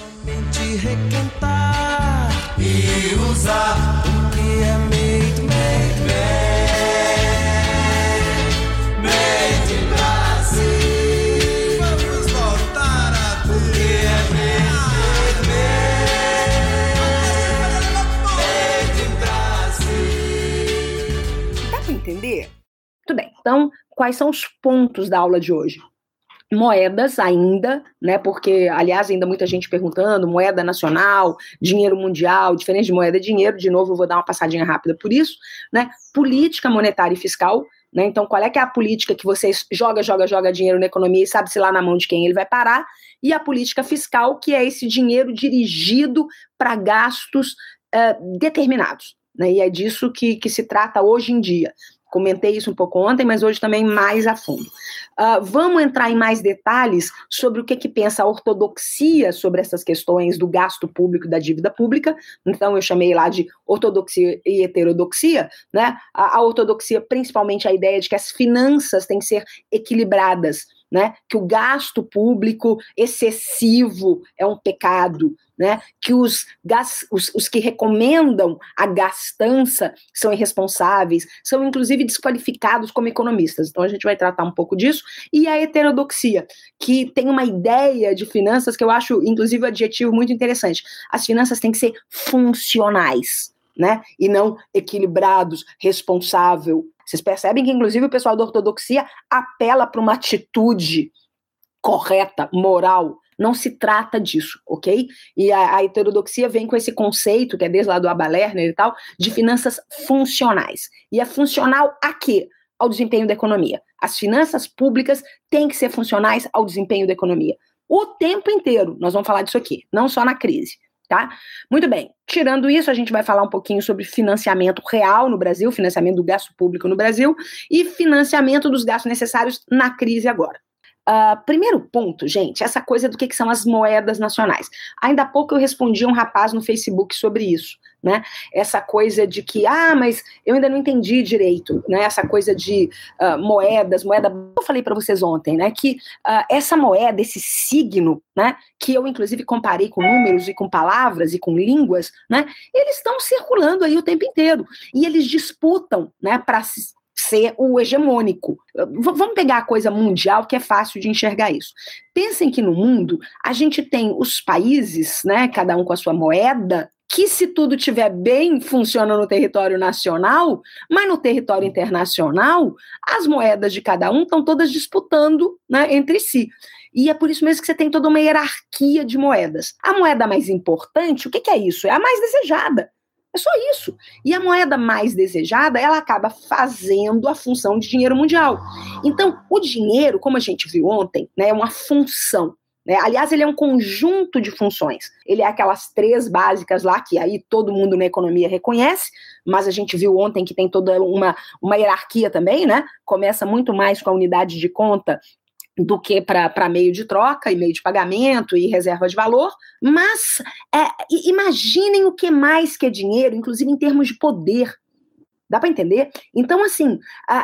Somente requentar e usar o que é made, made, made, made Brasil. Vamos voltar a ver o que é made, made, made Brasil. Dá para entender? Muito bem. Então, quais são os pontos da aula de hoje? Moedas ainda, né? Porque, aliás, ainda muita gente perguntando, moeda nacional, dinheiro mundial, diferente de moeda, dinheiro, de novo, eu vou dar uma passadinha rápida por isso, né? Política monetária e fiscal, né? Então, qual é que é a política que você joga, joga, joga dinheiro na economia e sabe se lá na mão de quem ele vai parar? E a política fiscal, que é esse dinheiro dirigido para gastos uh, determinados. Né? E é disso que, que se trata hoje em dia. Comentei isso um pouco ontem, mas hoje também mais a fundo. Uh, vamos entrar em mais detalhes sobre o que, que pensa a ortodoxia sobre essas questões do gasto público e da dívida pública. Então, eu chamei lá de ortodoxia e heterodoxia. Né? A, a ortodoxia, principalmente, a ideia de que as finanças têm que ser equilibradas né? Que o gasto público excessivo é um pecado, né? Que os, gas, os, os, que recomendam a gastança são irresponsáveis, são inclusive desqualificados como economistas. Então a gente vai tratar um pouco disso. E a heterodoxia, que tem uma ideia de finanças que eu acho, inclusive, um adjetivo muito interessante. As finanças têm que ser funcionais. Né? E não equilibrados, responsável, vocês percebem que, inclusive, o pessoal da ortodoxia apela para uma atitude correta, moral. Não se trata disso, ok? E a, a, heterodoxia vem com esse conceito, que é desde lá do Abalerner e tal, de finanças funcionais. E é funcional a quê? Ao desempenho da economia. As finanças públicas têm que ser funcionais ao desempenho da economia. O tempo inteiro, nós vamos falar disso aqui, não só na crise tá? Muito bem. Tirando isso, a gente vai falar um pouquinho sobre financiamento real no Brasil, financiamento do gasto público no Brasil e financiamento dos gastos necessários na crise agora. Uh, primeiro ponto, gente, essa coisa do que, que, são as moedas nacionais. Ainda há pouco eu respondi a um rapaz no Facebook sobre isso, né? Essa coisa de que, ah, mas eu ainda não entendi direito, né? Essa coisa de uh, moedas, moeda. Eu falei para vocês ontem, né? Que uh, essa moeda, esse signo, né? Que eu inclusive comparei com números e com palavras e com línguas, né? Eles estão circulando aí o tempo inteiro e eles disputam, né? Para ser o hegemônico. V vamos pegar a coisa mundial, que é fácil de enxergar isso. Pensem que no mundo a gente tem os países, né, cada um com a sua moeda, que se tudo estiver bem, funciona no território nacional, mas no território internacional, as moedas de cada um estão todas disputando né, entre si. E é por isso mesmo que você tem toda uma hierarquia de moedas. A moeda mais importante, o que, que é isso? É a mais desejada. É só isso. E a moeda mais desejada, ela acaba fazendo a função de dinheiro mundial. Então, o dinheiro, como a gente viu ontem, né, é uma função. Né? Aliás, ele é um conjunto de funções. Ele é aquelas três básicas lá que aí todo mundo na economia reconhece, mas a gente viu ontem que tem toda uma, uma hierarquia também, né? Começa muito mais com a unidade de conta do que para meio de troca e meio de pagamento e reserva de valor, mas é, imaginem o que mais que é dinheiro, inclusive em termos de poder. Dá para entender? Então, assim,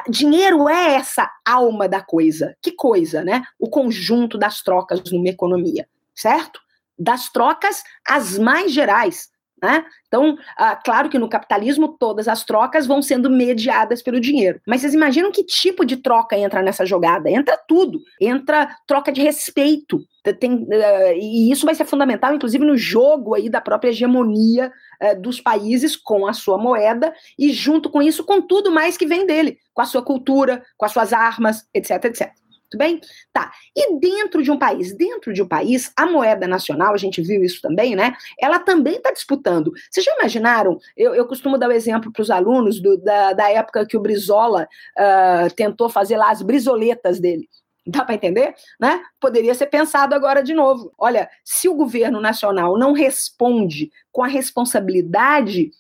dinheiro é essa alma da coisa. Que coisa, né? O conjunto das trocas numa economia, certo? Das trocas as mais gerais. Né? Então, ah, claro que no capitalismo todas as trocas vão sendo mediadas pelo dinheiro. Mas vocês imaginam que tipo de troca entra nessa jogada? Entra tudo. Entra troca de respeito. Tem, uh, e isso vai ser fundamental, inclusive, no jogo aí da própria hegemonia uh, dos países com a sua moeda e, junto com isso, com tudo mais que vem dele, com a sua cultura, com as suas armas, etc, etc. Muito bem? Tá. E dentro de um país, dentro de um país, a moeda nacional, a gente viu isso também, né? Ela também está disputando. Vocês já imaginaram? Eu, eu costumo dar o exemplo para os alunos do, da, da época que o Brizola uh, tentou fazer lá as brisoletas dele. Dá para entender? Né? Poderia ser pensado agora de novo. Olha, se o governo nacional não responde com a responsabilidade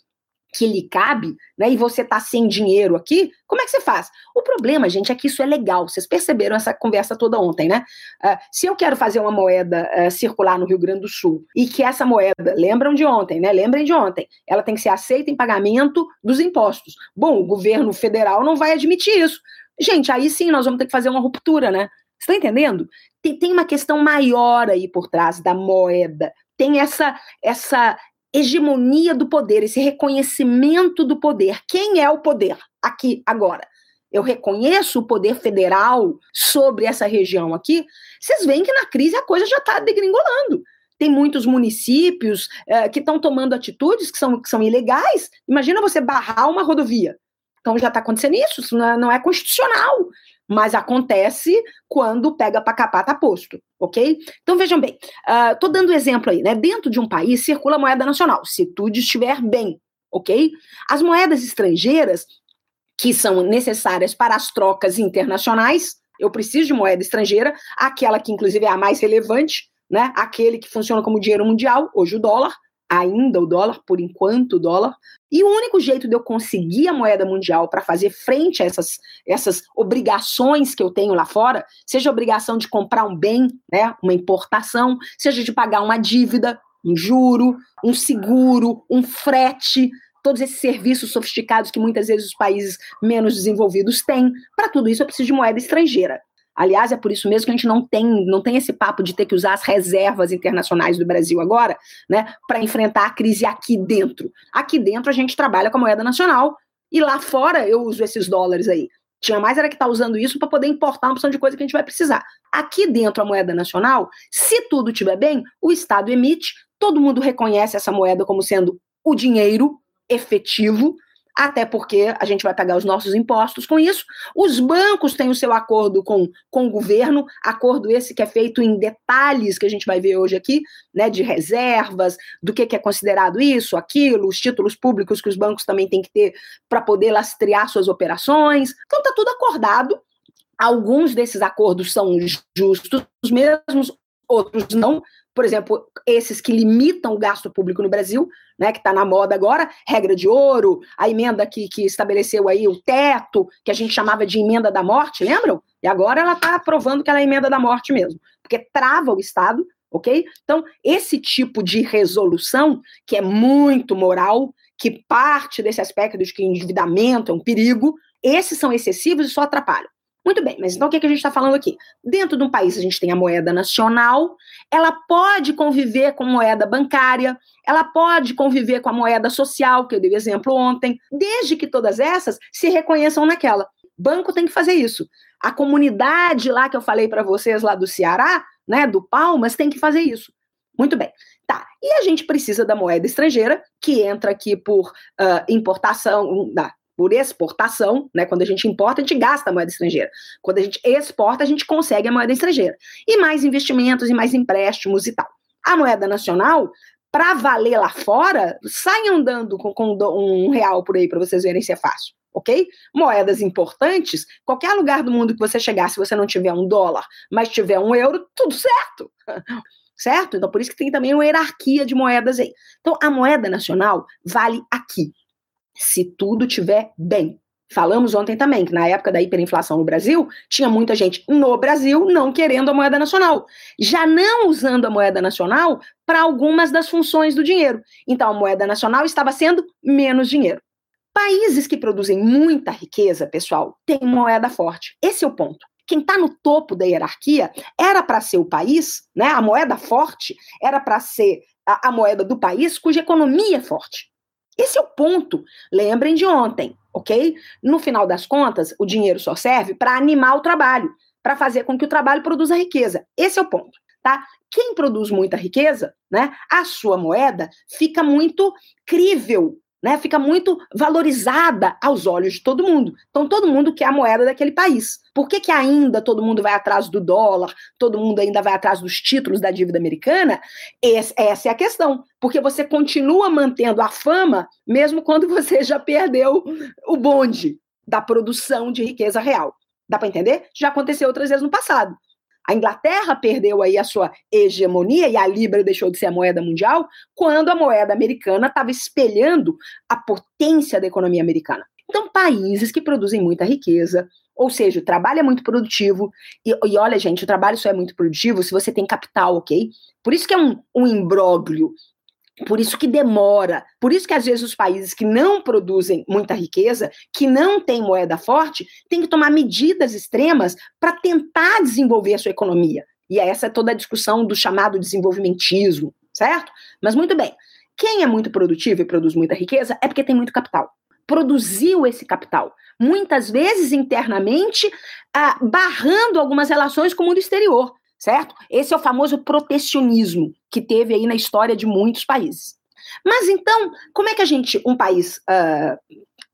que lhe cabe, né, e você tá sem dinheiro aqui, como é que você faz? O problema, gente, é que isso é legal. Vocês perceberam essa conversa toda ontem, né? Uh, se eu quero fazer uma moeda uh, circular no Rio Grande do Sul e que essa moeda, lembram de ontem, né? Lembrem de ontem, ela tem que ser aceita em pagamento dos impostos. Bom, o governo federal não vai admitir isso. Gente, aí sim nós vamos ter que fazer uma ruptura, né? Você está entendendo? Tem, tem uma questão maior aí por trás da moeda tem essa essa hegemonia do poder, esse reconhecimento do poder. Quem é o poder aqui agora? Eu reconheço o poder federal sobre essa região aqui. Vocês veem que na crise a coisa já está degringolando. Tem muitos municípios é, que estão tomando atitudes que são, que são ilegais. Imagina você barrar uma rodovia. Então já está acontecendo isso, isso não é, não é constitucional mas acontece quando pega para capar tá posto, ok? Então vejam bem, uh, tô dando exemplo aí, né? Dentro de um país circula moeda nacional, se tudo estiver bem, ok? As moedas estrangeiras que são necessárias para as trocas internacionais, eu preciso de moeda estrangeira, aquela que inclusive é a mais relevante, né? Aquele que funciona como dinheiro mundial, hoje o dólar, ainda o dólar, por enquanto o dólar. E o único jeito de eu conseguir a moeda mundial para fazer frente a essas, essas obrigações que eu tenho lá fora, seja a obrigação de comprar um bem, né, uma importação, seja de pagar uma dívida, um juro, um seguro, um frete, todos esses serviços sofisticados que muitas vezes os países menos desenvolvidos têm, para tudo isso eu preciso de moeda estrangeira. Aliás, é por isso mesmo que a gente não tem, não tem esse papo de ter que usar as reservas internacionais do Brasil agora, né, para enfrentar a crise aqui dentro. Aqui dentro a gente trabalha com a moeda nacional e lá fora eu uso esses dólares aí. Tinha mais era que tá usando isso para poder importar uma opção de coisa que a gente vai precisar. Aqui dentro a moeda nacional, se tudo estiver bem, o Estado emite, todo mundo reconhece essa moeda como sendo o dinheiro efetivo, até porque a gente vai pagar os nossos impostos com isso. Os bancos têm o seu acordo com, com o governo, acordo esse que é feito em detalhes, que a gente vai ver hoje aqui, né, de reservas, do que, que é considerado isso, aquilo, os títulos públicos que os bancos também têm que ter para poder lastrear suas operações. Então está tudo acordado. Alguns desses acordos são justos mesmos, outros não, por exemplo, esses que limitam o gasto público no Brasil, né, que está na moda agora, regra de ouro, a emenda que, que estabeleceu aí o teto, que a gente chamava de emenda da morte, lembram? E agora ela está provando que ela é emenda da morte mesmo, porque trava o Estado, ok? Então, esse tipo de resolução, que é muito moral, que parte desse aspecto de que endividamento é um perigo, esses são excessivos e só atrapalham. Muito bem, mas então o que, que a gente está falando aqui? Dentro de um país a gente tem a moeda nacional, ela pode conviver com moeda bancária, ela pode conviver com a moeda social, que eu dei exemplo ontem, desde que todas essas se reconheçam naquela. Banco tem que fazer isso. A comunidade lá que eu falei para vocês lá do Ceará, né, do Palmas, tem que fazer isso. Muito bem. Tá. E a gente precisa da moeda estrangeira, que entra aqui por uh, importação, da por exportação, né? Quando a gente importa, a gente gasta a moeda estrangeira. Quando a gente exporta, a gente consegue a moeda estrangeira. E mais investimentos e mais empréstimos e tal. A moeda nacional, para valer lá fora, sai andando com, com um real por aí para vocês verem se é fácil. Ok? Moedas importantes, qualquer lugar do mundo que você chegar, se você não tiver um dólar, mas tiver um euro, tudo certo. certo? Então, por isso que tem também uma hierarquia de moedas aí. Então, a moeda nacional vale aqui se tudo estiver bem. Falamos ontem também que na época da hiperinflação no Brasil, tinha muita gente no Brasil não querendo a moeda nacional, já não usando a moeda nacional para algumas das funções do dinheiro. Então a moeda nacional estava sendo menos dinheiro. Países que produzem muita riqueza, pessoal, têm moeda forte. Esse é o ponto. Quem está no topo da hierarquia era para ser o país, né? A moeda forte era para ser a, a moeda do país cuja economia é forte. Esse é o ponto. Lembrem de ontem, ok? No final das contas, o dinheiro só serve para animar o trabalho, para fazer com que o trabalho produza riqueza. Esse é o ponto, tá? Quem produz muita riqueza, né? A sua moeda fica muito crível né, fica muito valorizada aos olhos de todo mundo. Então, todo mundo quer a moeda daquele país. Por que, que ainda todo mundo vai atrás do dólar, todo mundo ainda vai atrás dos títulos da dívida americana? Esse, essa é a questão. Porque você continua mantendo a fama, mesmo quando você já perdeu o bonde da produção de riqueza real. Dá para entender? Já aconteceu outras vezes no passado. A Inglaterra perdeu aí a sua hegemonia e a libra deixou de ser a moeda mundial quando a moeda americana estava espelhando a potência da economia americana. Então, países que produzem muita riqueza, ou seja, o trabalho é muito produtivo, e, e, olha, gente, o trabalho só é muito produtivo se você tem capital, ok? Por isso que é um, um imbróglio por isso que demora, por isso que às vezes os países que não produzem muita riqueza, que não têm moeda forte, têm que tomar medidas extremas para tentar desenvolver a sua economia. E essa é toda a discussão do chamado desenvolvimentismo, certo? Mas muito bem. Quem é muito produtivo e produz muita riqueza é porque tem muito capital. Produziu esse capital, muitas vezes internamente, ah, barrando algumas relações com o mundo exterior, certo? Esse é o famoso protecionismo que teve aí na história de muitos países. Mas então, como é que a gente, um país uh,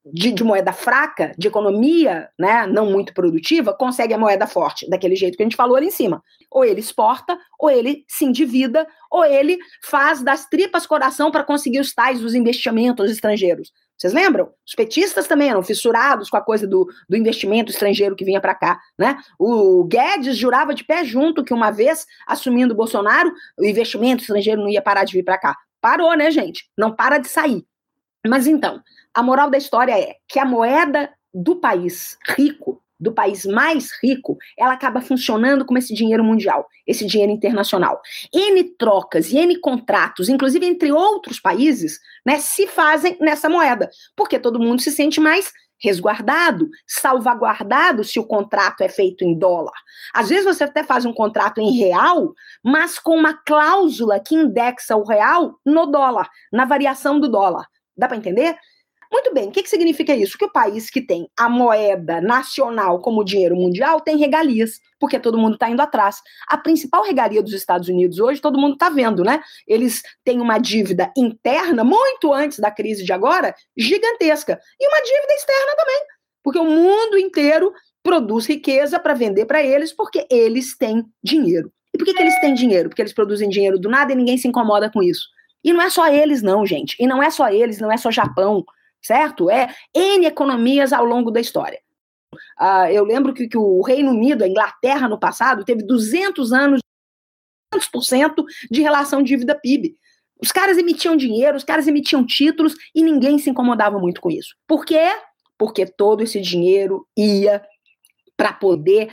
de, de, moeda fraca, de economia né, não muito produtiva, consegue a moeda forte, daquele jeito que a gente falou ali em cima. Ou ele exporta, ou ele se endivida, ou ele faz das tripas coração para conseguir os tais dos investimentos estrangeiros. Vocês lembram? Os petistas também eram fissurados com a coisa do, do investimento estrangeiro que vinha para cá, né? O Guedes jurava de pé junto que uma vez assumindo o Bolsonaro, o investimento estrangeiro não ia parar de vir para cá. Parou, né, gente? Não para de sair. Mas então, a moral da história é que a moeda do país rico, do país mais rico, ela acaba funcionando como esse dinheiro mundial, esse dinheiro internacional. N trocas e N contratos, inclusive entre outros países, né, se fazem nessa moeda, porque todo mundo se sente mais resguardado, salvaguardado se o contrato é feito em dólar. Às vezes você até faz um contrato em real, mas com uma cláusula que indexa o real no dólar, na variação do dólar. Dá para entender? Muito bem, o que, que significa isso? Que o país que tem a moeda nacional como dinheiro mundial tem regalias, porque todo mundo está indo atrás. A principal regalia dos Estados Unidos hoje, todo mundo está vendo, né? Eles têm uma dívida interna, muito antes da crise de agora, gigantesca. E uma dívida externa também, porque o mundo inteiro produz riqueza para vender para eles, porque eles têm dinheiro. E por que, que eles têm dinheiro? Porque eles produzem dinheiro do nada e ninguém se incomoda com isso. E não é só eles, não, gente. E não é só eles, não é só Japão certo? É N economias ao longo da história. Uh, eu lembro que, que, o Reino Unido, a Inglaterra no passado, teve 200 anos, 200% de relação dívida-PIB. Os caras emitiam dinheiro, os caras emitiam títulos e ninguém se incomodava muito com isso. Por quê? Porque todo esse dinheiro ia para poder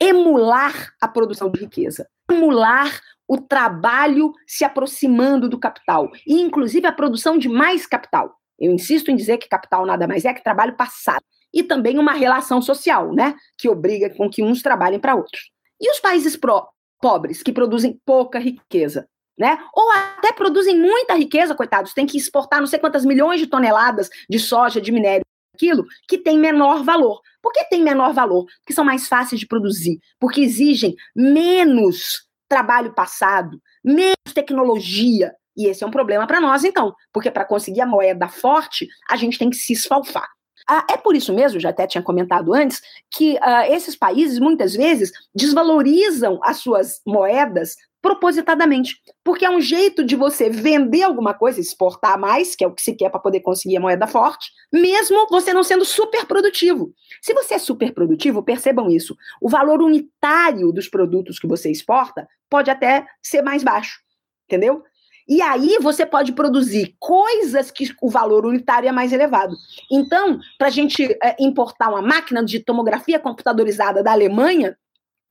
emular a produção de riqueza, emular o trabalho se aproximando do capital e, inclusive, a produção de mais capital. Eu insisto em dizer que capital nada mais é que trabalho passado. E também uma relação social, né? Que obriga com que uns trabalhem para outros. E os países pro, pobres, que produzem pouca riqueza, né? Ou até produzem muita riqueza, coitados, tem que exportar não sei quantas milhões de toneladas de soja, de minério, aquilo, que tem menor valor. Por que tem menor valor? Porque são mais fáceis de produzir, porque exigem menos trabalho passado, menos tecnologia, e esse é um problema para nós, então, porque para conseguir a moeda forte, a gente tem que se esfalfar. Ah, é por isso mesmo, já até tinha comentado antes, que ah, esses países muitas vezes desvalorizam as suas moedas propositadamente, porque é um jeito de você vender alguma coisa, exportar mais, que é o que se quer para poder conseguir a moeda forte, mesmo você não sendo super produtivo. Se você é super produtivo, percebam isso, o valor unitário dos produtos que você exporta pode até ser mais baixo, entendeu? E aí você pode produzir coisas que o valor unitário é mais elevado. Então, para a gente é, importar uma máquina de tomografia computadorizada da Alemanha,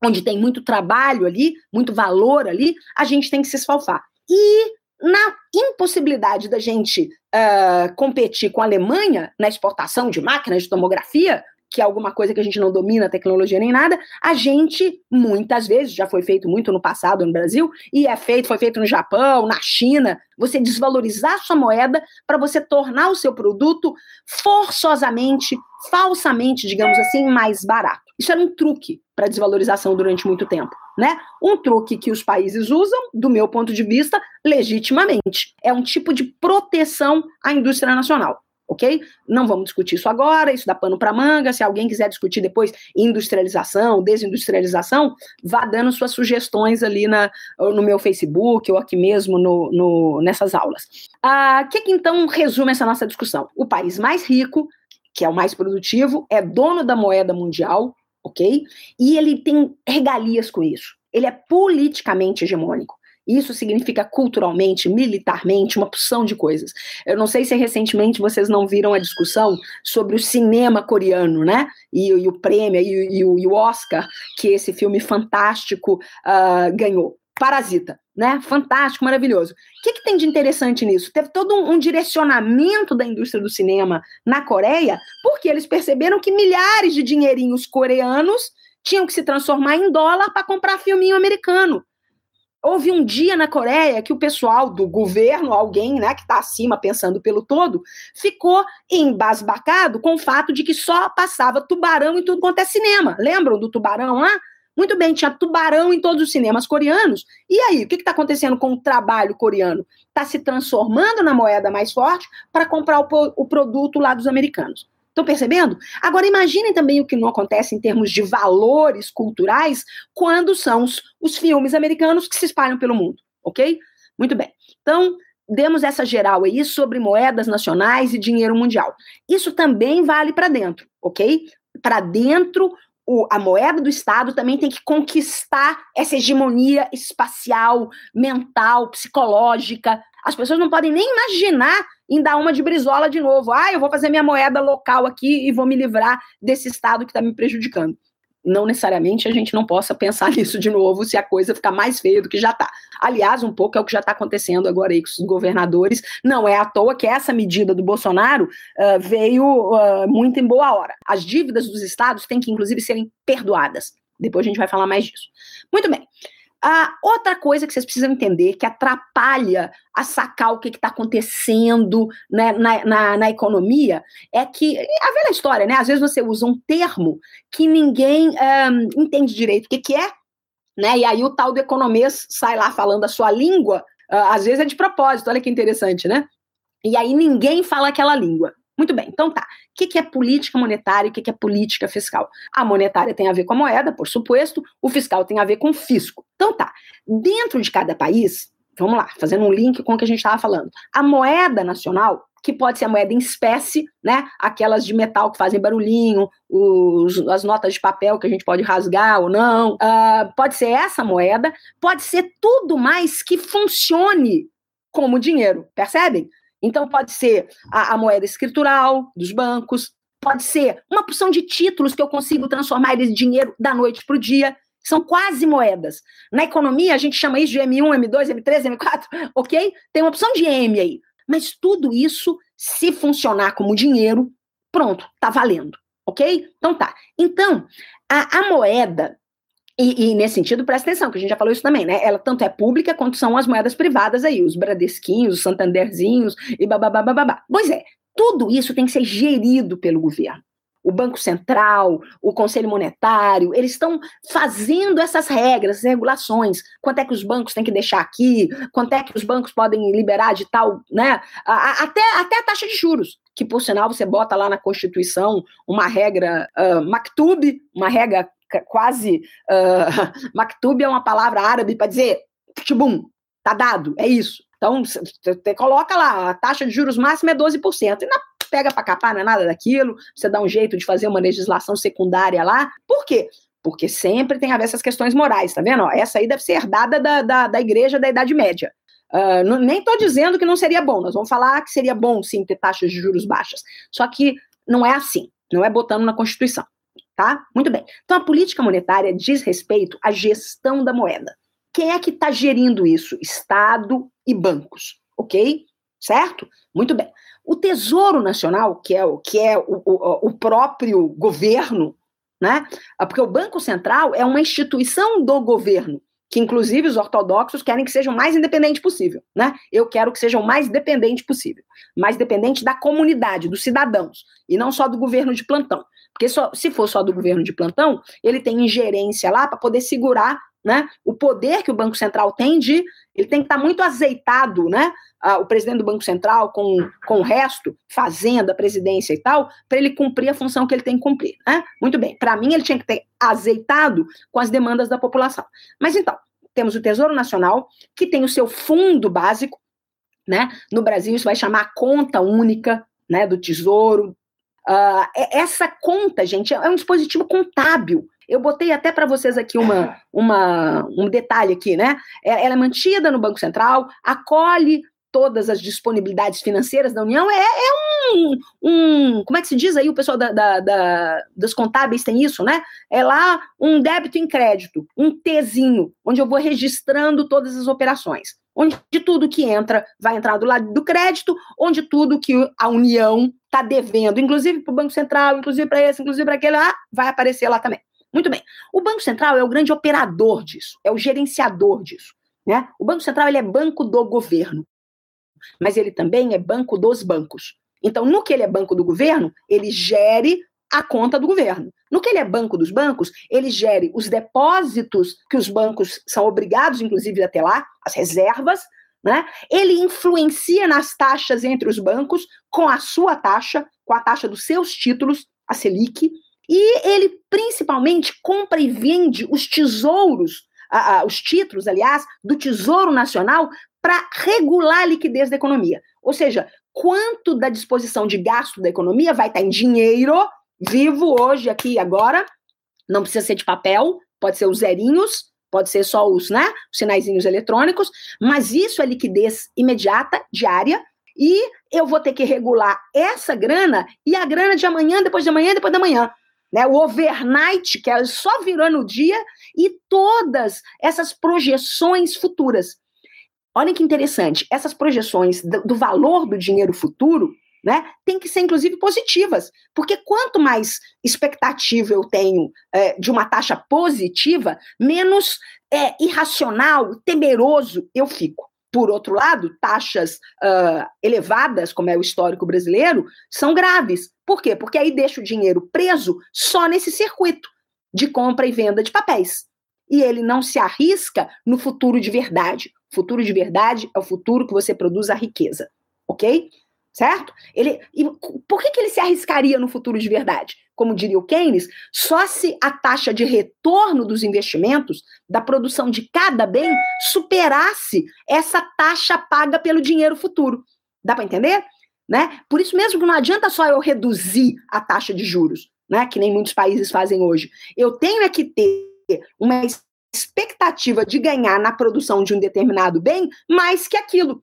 onde tem muito trabalho ali, muito valor ali, a gente tem que se esfalfar. E na impossibilidade da gente uh, competir com a Alemanha na exportação de máquinas de tomografia, que é alguma coisa que a gente não domina, tecnologia nem nada, a gente, muitas vezes, já foi feito muito no passado no Brasil, e é feito, foi feito no Japão, na China, você desvalorizar a sua moeda para você tornar o seu produto forçosamente, falsamente, digamos assim, mais barato. Isso era um truque para desvalorização durante muito tempo, né? Um truque que os países usam, do meu ponto de vista, legitimamente. É um tipo de proteção à indústria nacional ok? Não vamos discutir isso agora, isso dá pano para manga. Se alguém quiser discutir depois industrialização, desindustrialização, vá dando suas sugestões ali na, no meu Facebook ou aqui mesmo no, no nessas aulas. O ah, que, que então resume essa nossa discussão? O país mais rico, que é o mais produtivo, é dono da moeda mundial, ok? E ele tem regalias com isso. Ele é politicamente hegemônico. Isso significa culturalmente, militarmente, uma porção de coisas. Eu não sei se recentemente vocês não viram a discussão sobre o cinema coreano, né? E, e o prêmio e, e, o, e, o, Oscar que esse filme fantástico uh, ganhou. Parasita, né? Fantástico, maravilhoso. O que, que tem de interessante nisso? Teve todo um, um, direcionamento da indústria do cinema na Coreia, porque eles perceberam que milhares de dinheirinhos coreanos tinham que se transformar em dólar para comprar filminho americano. Houve um dia na Coreia que o pessoal do governo, alguém né, que está acima pensando pelo todo, ficou embasbacado com o fato de que só passava tubarão em tudo quanto é cinema. Lembram do tubarão lá? Muito bem, tinha tubarão em todos os cinemas coreanos. E aí, o que está acontecendo com o trabalho coreano? Está se transformando na moeda mais forte para comprar o, o produto lá dos americanos. Estão percebendo? Agora imaginem também o que não acontece em termos de valores culturais quando são os, os filmes americanos que se espalham pelo mundo, ok? Muito bem. Então, demos essa geral aí sobre moedas nacionais e dinheiro mundial. Isso também vale para dentro, ok? Para dentro, o, a moeda do Estado também tem que conquistar essa hegemonia espacial, mental, psicológica. As pessoas não podem nem imaginar em dar uma de brisola de novo. Ah, eu vou fazer minha moeda local aqui e vou me livrar desse Estado que está me prejudicando. Não necessariamente a gente não possa pensar nisso de novo se a coisa ficar mais feia do que já está. Aliás, um pouco é o que já está acontecendo agora aí com os governadores. Não é à toa que essa medida do Bolsonaro uh, veio uh, muito em boa hora. As dívidas dos estados têm que, inclusive, serem perdoadas. Depois a gente vai falar mais disso. Muito bem. A outra coisa que vocês precisam entender que atrapalha a sacar o que está acontecendo né, na, na, na, economia é que, a velha história, né? Às vezes você usa um termo que ninguém um, entende direito o que, que é, né? E aí o tal do economês sai lá falando a sua língua, uh, às vezes é de propósito, olha que interessante, né? E aí ninguém fala aquela língua. Muito bem, então tá. O que, é política monetária e o que, que é política fiscal? A monetária tem a ver com a moeda, por suposto, o fiscal tem a ver com o fisco. Então tá. Dentro de cada país, vamos lá, fazendo um link com o que a gente estava falando, a moeda nacional, que pode ser a moeda em espécie, né? Aquelas de metal que fazem barulhinho, os, as notas de papel que a gente pode rasgar ou não. Uh, pode ser essa moeda, pode ser tudo mais que funcione como dinheiro, percebem? Então, pode ser a, a moeda escritural dos bancos, pode ser uma porção de títulos que eu consigo transformar eles em dinheiro da noite para o dia. São quase moedas. Na economia, a gente chama isso de M1, M2, M3, M4, ok? Tem uma opção de M aí. Mas tudo isso, se funcionar como dinheiro, pronto, tá valendo, ok? Então tá. Então, a, a moeda e, e, nesse sentido, presta atenção, que a gente já falou isso também, né? Ela tanto é pública quanto são as moedas privadas aí, os Bradesquinhos, os Santanderzinhos e bababá. Pois é, tudo isso tem que ser gerido pelo governo. O Banco Central, o Conselho Monetário, eles estão fazendo essas regras, essas regulações. Quanto é que os bancos têm que deixar aqui? Quanto é que os bancos podem liberar de tal, né? Até, até a taxa de juros, que por sinal você bota lá na Constituição uma regra uh, Maktub, uma regra quase. Uh, maktub é uma palavra árabe para dizer tibum, tá dado, é isso. Então, você coloca lá, a taxa de juros máxima é 12%. E na pega para capar, não é nada daquilo. Você dá um jeito de fazer uma legislação secundária lá. Por quê? Porque sempre tem a ver essas questões morais, tá vendo? Ó, essa aí deve ser herdada da, da, da igreja da Idade Média. Uh, não, nem estou dizendo que não seria bom, nós vamos falar que seria bom sim ter taxas de juros baixas. Só que não é assim, não é botando na Constituição tá? Muito bem. Então, a política monetária diz respeito à gestão da moeda. Quem é que está gerindo isso? Estado e bancos, ok? Certo? Muito bem. O Tesouro Nacional, que é o que é o, o, o próprio governo, né? Porque o Banco Central é uma instituição do governo que inclusive os ortodoxos querem que seja o mais independente possível, né? Eu quero que seja o mais dependente possível, mais dependente da comunidade, dos cidadãos, e não só do governo de plantão. Porque só, se for só do governo de plantão, ele tem ingerência lá para poder segurar né, o poder que o Banco Central tem de. Ele tem que estar tá muito azeitado, né? o presidente do Banco Central com, com o resto, fazenda, presidência e tal, para ele cumprir a função que ele tem que cumprir. Né? Muito bem. Para mim, ele tinha que ter azeitado com as demandas da população. Mas então, temos o Tesouro Nacional, que tem o seu fundo básico, né? No Brasil, isso vai chamar conta única né, do Tesouro, Uh, essa conta, gente, é um dispositivo contábil. Eu botei até para vocês aqui uma, uma, um detalhe aqui, né? É, ela é mantida no Banco Central, acolhe todas as disponibilidades financeiras da União. É, é um, um, Como é que se diz aí? O pessoal da, da, da, dos contábeis tem isso, né? É lá um débito em crédito, um Tzinho, onde eu vou registrando todas as operações onde tudo que entra vai entrar do lado do crédito, onde tudo que a União está devendo, inclusive para o Banco Central, inclusive para esse, inclusive para aquele, ah, vai aparecer lá também. Muito bem. O Banco Central é o grande operador disso, é o gerenciador disso. Né? O Banco Central ele é banco do governo, mas ele também é banco dos bancos. Então, no que ele é banco do governo, ele gere a conta do governo. No que ele é banco dos bancos, ele gere os depósitos que os bancos são obrigados, inclusive, a ter lá, as reservas, né? Ele influencia nas taxas entre os bancos com a sua taxa, com a taxa dos seus títulos, a Selic, e ele principalmente compra e vende os tesouros, a, a, os títulos, aliás, do Tesouro Nacional para regular a liquidez da economia. Ou seja, quanto da disposição de gasto da economia vai estar em dinheiro vivo hoje, aqui agora, não precisa ser de papel, pode ser os zerinhos, pode ser só os, né, os sinaizinhos eletrônicos, mas isso é liquidez imediata, diária, e eu vou ter que regular essa grana e a grana de amanhã, depois de amanhã, depois da manhã. Né, o overnight, que é só virando o dia, e todas essas projeções futuras. Olha que interessante, essas projeções do, do valor do dinheiro futuro, né, tem que ser inclusive positivas, porque quanto mais expectativa eu tenho é, de uma taxa positiva, menos é, irracional, temeroso eu fico. Por outro lado, taxas uh, elevadas, como é o histórico brasileiro, são graves. Por quê? Porque aí deixa o dinheiro preso só nesse circuito de compra e venda de papéis. E ele não se arrisca no futuro de verdade. Futuro de verdade é o futuro que você produz a riqueza. Ok? Certo? Ele, e por que, que ele se arriscaria no futuro de verdade? Como diria o Keynes, só se a taxa de retorno dos investimentos, da produção de cada bem, superasse essa taxa paga pelo dinheiro futuro. Dá para entender? Né? Por isso mesmo que não adianta só eu reduzir a taxa de juros, né? que nem muitos países fazem hoje. Eu tenho é que ter uma expectativa de ganhar na produção de um determinado bem mais que aquilo.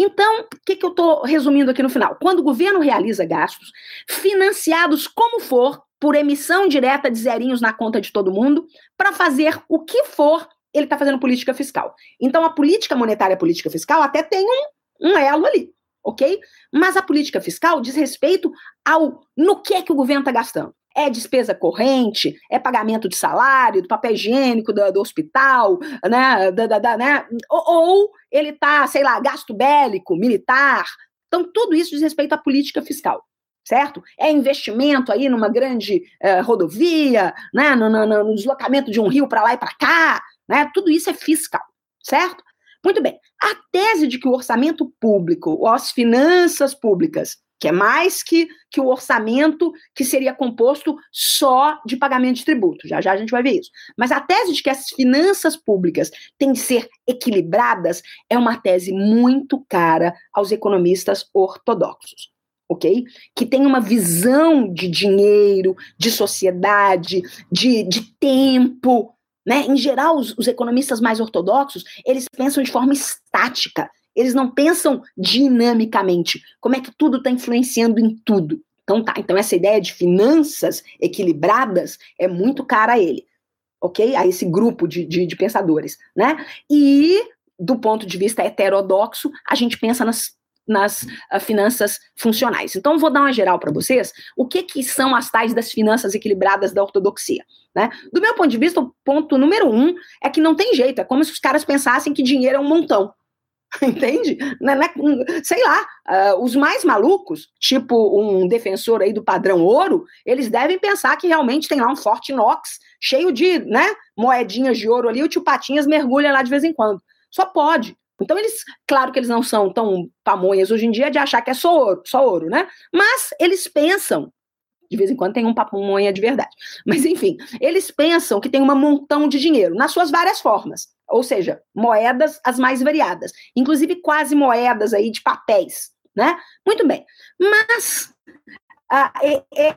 Então, o que, que eu estou resumindo aqui no final? Quando o governo realiza gastos financiados como for, por emissão direta de zerinhos na conta de todo mundo, para fazer o que for, ele está fazendo política fiscal. Então, a política monetária e a política fiscal até tem um, um elo ali, ok? Mas a política fiscal diz respeito ao no que é que o governo está gastando. É despesa corrente, é pagamento de salário, do papel higiênico do, do hospital, né, da, da, da, né? Ou, ou ele está, sei lá, gasto bélico, militar. Então, tudo isso diz respeito à política fiscal certo? É investimento aí numa grande uh, rodovia, né? No, no, no, deslocamento de um rio para lá e para cá, né? Tudo isso é fiscal, certo? Muito bem. A tese de que o orçamento público, ou as finanças públicas, que é mais que, que o orçamento que seria composto só de pagamento de tributo. Já já a gente vai ver isso. Mas a tese de que as finanças públicas têm que ser equilibradas é uma tese muito cara aos economistas ortodoxos. Ok? Que tem uma visão de dinheiro, de sociedade, de, de tempo. Né? Em geral, os, os economistas mais ortodoxos, eles pensam de forma estática eles não pensam dinamicamente, como é que tudo está influenciando em tudo. Então tá, então essa ideia de finanças equilibradas é muito cara a ele, ok? A esse grupo de, de, de pensadores, né? E do ponto de vista heterodoxo, a gente pensa nas nas uh, finanças funcionais. Então, vou dar uma geral para vocês. O que, que são as tais das finanças equilibradas da ortodoxia? Né? Do meu ponto de vista, o ponto número um é que não tem jeito. É como se os caras pensassem que dinheiro é um montão. Entende? Né, né, sei lá, uh, os mais malucos, tipo um defensor aí do padrão ouro, eles devem pensar que realmente tem lá um forte inox cheio de né, moedinhas de ouro ali, o tio Patinhas mergulha lá de vez em quando. Só pode. Então, eles, claro que eles não são tão pamonhas hoje em dia de achar que é só ouro, só ouro, né? Mas eles pensam, de vez em quando tem um pamonha de verdade. Mas, enfim, eles pensam que tem um montão de dinheiro, nas suas várias formas ou seja, moedas as mais variadas, inclusive quase moedas aí de papéis, né? Muito bem, mas ah, é, é,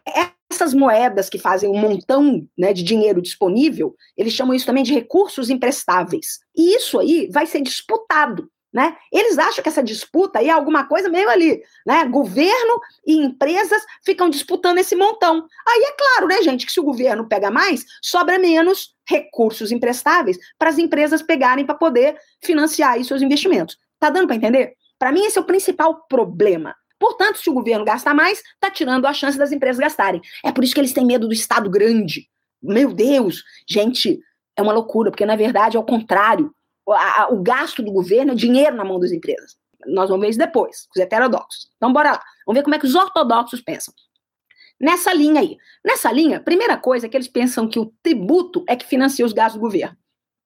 essas moedas que fazem um montão né, de dinheiro disponível, eles chamam isso também de recursos emprestáveis. E isso aí vai ser disputado né? Eles acham que essa disputa aí é alguma coisa meio ali, né? Governo e empresas ficam disputando esse montão. Aí é claro, né, gente, que se o governo pega mais, sobra menos recursos emprestáveis para as empresas pegarem para poder financiar aí seus investimentos. Tá dando para entender? Para mim esse é o principal problema. Portanto, se o governo gasta mais, tá tirando a chance das empresas gastarem. É por isso que eles têm medo do Estado grande. Meu Deus, gente, é uma loucura, porque na verdade é o contrário o gasto do governo é dinheiro na mão das empresas. Nós vamos ver isso depois, os heterodoxos. Então, bora lá. Vamos ver como é que os ortodoxos pensam. Nessa linha aí. Nessa linha, primeira coisa é que eles pensam que o tributo é que financia os gastos do governo.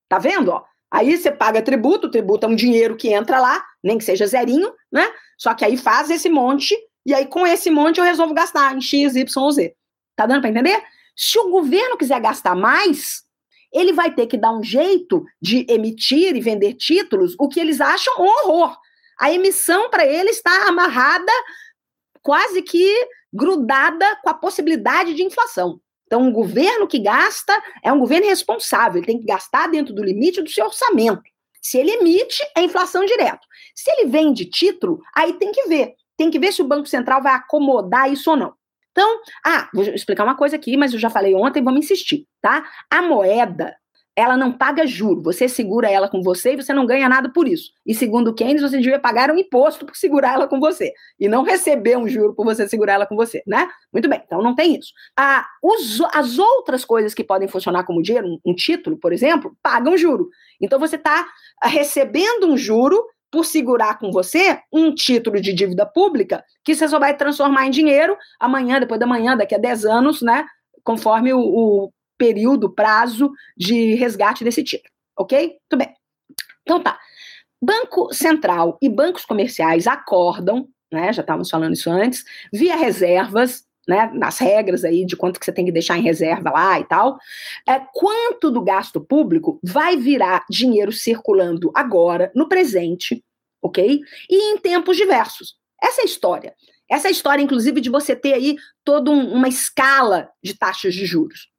Tá vendo, ó? Aí você paga tributo, o tributo é um dinheiro que entra lá, nem que seja zerinho, né? Só que aí faz esse monte, e aí com esse monte eu resolvo gastar em X, Y, Z. Tá dando para entender? Se o governo quiser gastar mais, ele vai ter que dar um jeito de emitir e vender títulos, o que eles acham um horror. A emissão para ele está amarrada, quase que grudada com a possibilidade de inflação. Então, um governo que gasta é um governo responsável, ele tem que gastar dentro do limite do seu orçamento. Se ele emite, é inflação direto. Se ele vende título, aí tem que ver. Tem que ver se o Banco Central vai acomodar isso ou não. Então, ah, vou explicar uma coisa aqui, mas eu já falei ontem, vamos insistir, tá? A moeda, ela não paga juro. Você segura ela com você e você não ganha nada por isso. E segundo Keynes, você devia pagar um imposto por segurar ela com você e não receber um juro por você segurar ela com você, né? Muito bem, então não tem isso. Ah, os, as outras coisas que podem funcionar como dinheiro, um, um título, por exemplo, pagam juro. Então você está recebendo um juro por segurar com você um título de dívida pública que você só vai transformar em dinheiro amanhã, depois da manhã, daqui a 10 anos, né? Conforme o, o período, prazo de resgate desse título. Ok? Muito bem. Então tá. Banco Central e bancos comerciais acordam, né? Já estávamos falando isso antes, via reservas, né, nas regras aí de quanto que você tem que deixar em reserva lá e tal, é, quanto do gasto público vai virar dinheiro circulando agora, no presente, ok? E em tempos diversos. Essa é a história. Essa é a história, inclusive, de você ter aí toda um, uma escala de taxas de juros.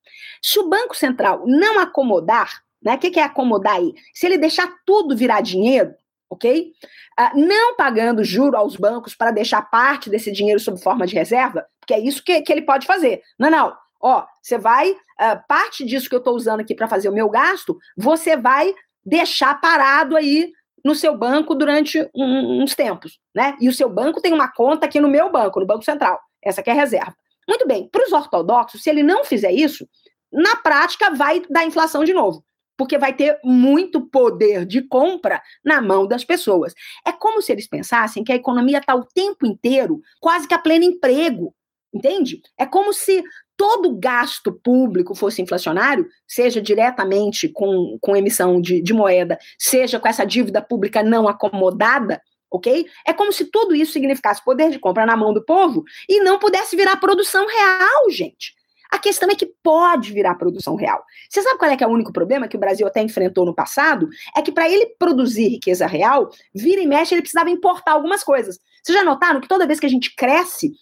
Se o Banco Central não acomodar, né? O que, que é acomodar aí? Se ele deixar tudo virar dinheiro, ok? Uh, não pagando juro aos bancos para deixar parte desse dinheiro sob forma de reserva, porque é isso que, que ele pode fazer. Não, não. Ó, você vai, uh, parte disso que eu estou usando aqui para fazer o meu gasto, você vai deixar parado aí no seu banco durante um, uns tempos, né? E o seu banco tem uma conta aqui no meu banco, no Banco Central. Essa aqui é a reserva. Muito bem, para os ortodoxos, se ele não fizer isso, na prática vai dar inflação de novo porque vai ter muito poder de compra na mão das pessoas. É como se eles pensassem que a economia está o tempo inteiro quase que a pleno emprego, entende? É como se todo gasto público fosse inflacionário, seja diretamente com, com emissão de, de moeda, seja com essa dívida pública não acomodada, ok? É como se tudo isso significasse poder de compra na mão do povo e não pudesse virar produção real, gente. A questão é que pode virar produção real. Você sabe qual é, que é o único problema que o Brasil até enfrentou no passado? É que para ele produzir riqueza real, vira e mexe, ele precisava importar algumas coisas. Vocês já notaram que toda vez que a gente cresce,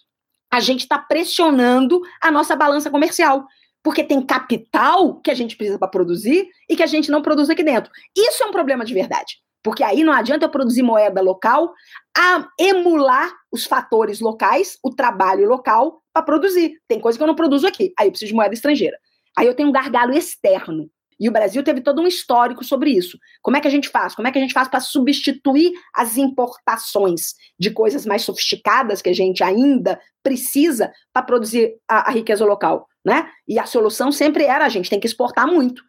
a gente está pressionando a nossa balança comercial. Porque tem capital que a gente precisa para produzir e que a gente não produz aqui dentro. Isso é um problema de verdade. Porque aí não adianta eu produzir moeda local, a emular os fatores locais, o trabalho local, para produzir. Tem coisa que eu não produzo aqui. Aí eu preciso de moeda estrangeira. Aí eu tenho um gargalo externo. E o Brasil teve todo um histórico sobre isso. Como é que a gente faz? Como é que a gente faz para substituir as importações de coisas mais sofisticadas que a gente ainda precisa para produzir a, a, riqueza local, né? E a solução sempre era a gente tem que exportar muito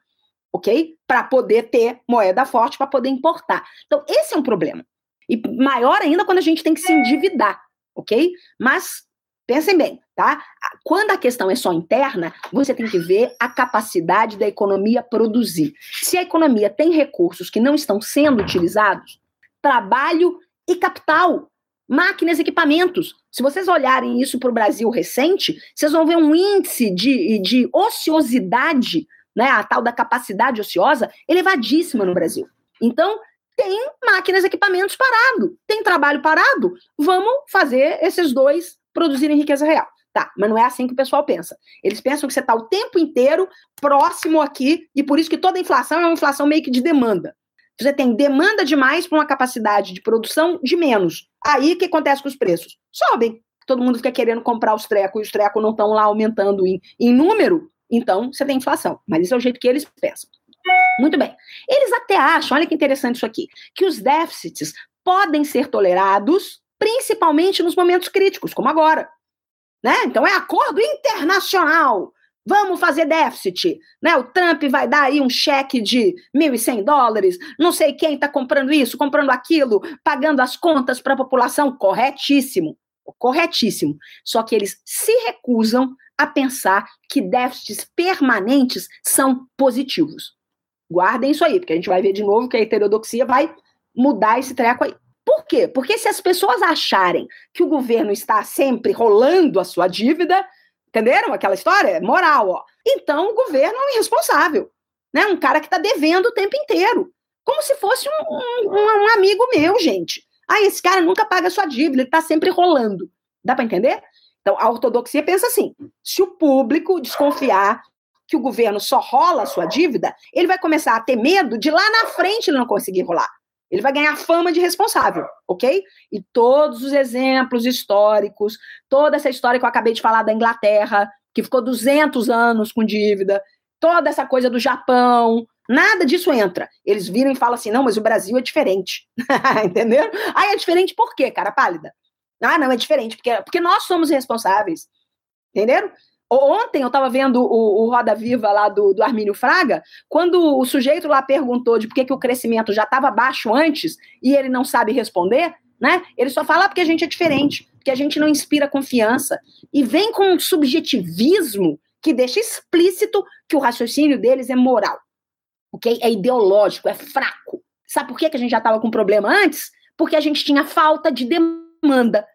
ok? Para poder ter moeda forte, para poder importar. Então, esse é um problema. E maior ainda quando a gente tem que se endividar, ok? Mas pensem bem, tá? Quando a questão é só interna, você tem que ver a capacidade da economia produzir. Se a economia tem recursos que não estão sendo utilizados, trabalho e capital, máquinas e equipamentos. Se vocês olharem isso para o Brasil recente, vocês vão ver um índice de, de ociosidade né, a tal da capacidade ociosa, elevadíssima no Brasil. Então, tem máquinas e equipamentos parado, tem trabalho parado, vamos fazer esses dois produzirem riqueza real. Tá, mas não é assim que o pessoal pensa. Eles pensam que você está o tempo inteiro próximo aqui, e por isso que toda inflação é uma inflação meio que de demanda. Você tem demanda demais para uma capacidade de produção de menos. Aí o que acontece com os preços? Sobem. Todo mundo fica querendo comprar os trecos e os trecos não estão lá aumentando em, em número, então, você tem inflação. Mas esse é o jeito que eles pensam. Muito bem. Eles até acham, olha que interessante isso aqui, que os déficits podem ser tolerados, principalmente nos momentos críticos, como agora. Né? Então, é acordo internacional Vamos fazer déficit, né? O Trump vai dar aí um cheque de 1.100 dólares, não sei quem está comprando isso, comprando aquilo, pagando as contas para a população. Corretíssimo, corretíssimo. Só que eles se recusam a pensar que déficits permanentes são positivos. Guardem isso aí, porque a gente vai ver de novo que a heterodoxia vai mudar esse treco aí. Por quê? Porque se as pessoas acharem que o governo está sempre rolando a sua dívida, entenderam aquela história? É moral, ó. Então o governo é um irresponsável, né? Um cara que está devendo o tempo inteiro, como se fosse um, um, um, amigo meu, gente. Ah, esse cara nunca paga a sua dívida, ele está sempre rolando. Dá para entender? Então a ortodoxia pensa assim: se o público desconfiar que o governo só rola a sua dívida, ele vai começar a ter medo de lá na frente ele não conseguir rolar. Ele vai ganhar fama de responsável, ok? E todos os exemplos históricos, toda essa história que eu acabei de falar da Inglaterra, que ficou 200 anos com dívida, toda essa coisa do Japão, nada disso entra. Eles viram e falam assim: não, mas o Brasil é diferente. Entendeu? Ah, é diferente por quê, cara pálida? Ah, não, é diferente, porque, porque nós somos responsáveis. Entenderam? Ontem eu estava vendo o, o, Roda Viva lá do, do Armínio Fraga, quando o sujeito lá perguntou de por que, que o crescimento já estava baixo antes e ele não sabe responder, né? Ele só fala porque a gente é diferente, porque a gente não inspira confiança. E vem com um subjetivismo que deixa explícito que o raciocínio deles é moral, ok? É ideológico, é fraco. Sabe por que, que a gente já estava com problema antes? Porque a gente tinha falta de demanda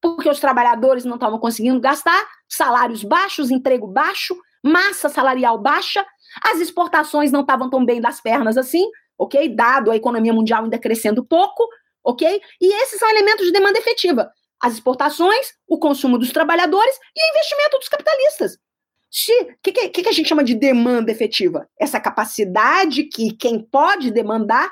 porque os trabalhadores não estavam conseguindo gastar, salários baixos, emprego baixo, massa salarial baixa, as exportações não estavam tão bem das pernas assim, ok? Dado a economia mundial ainda crescendo pouco, ok? E esses são elementos de demanda efetiva. As exportações, o consumo dos trabalhadores e o investimento dos capitalistas. O que, que, que a gente chama de demanda efetiva? Essa capacidade que quem pode demandar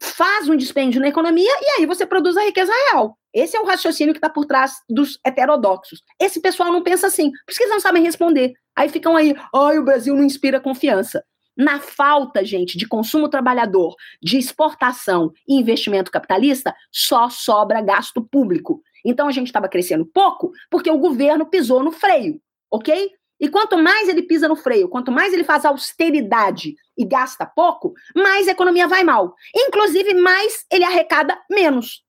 faz um dispêndio na economia e aí você produz a riqueza real. Esse é o raciocínio que está por trás dos heterodoxos. Esse pessoal não pensa assim, por isso eles não sabem responder. Aí ficam aí, ai, o Brasil não inspira confiança. Na falta, gente, de consumo trabalhador, de exportação e investimento capitalista, só sobra gasto público. Então a gente estava crescendo pouco porque o governo pisou no freio, ok? E quanto mais ele pisa no freio, quanto mais ele faz austeridade e gasta pouco, mais a economia vai mal. Inclusive, mais ele arrecada menos.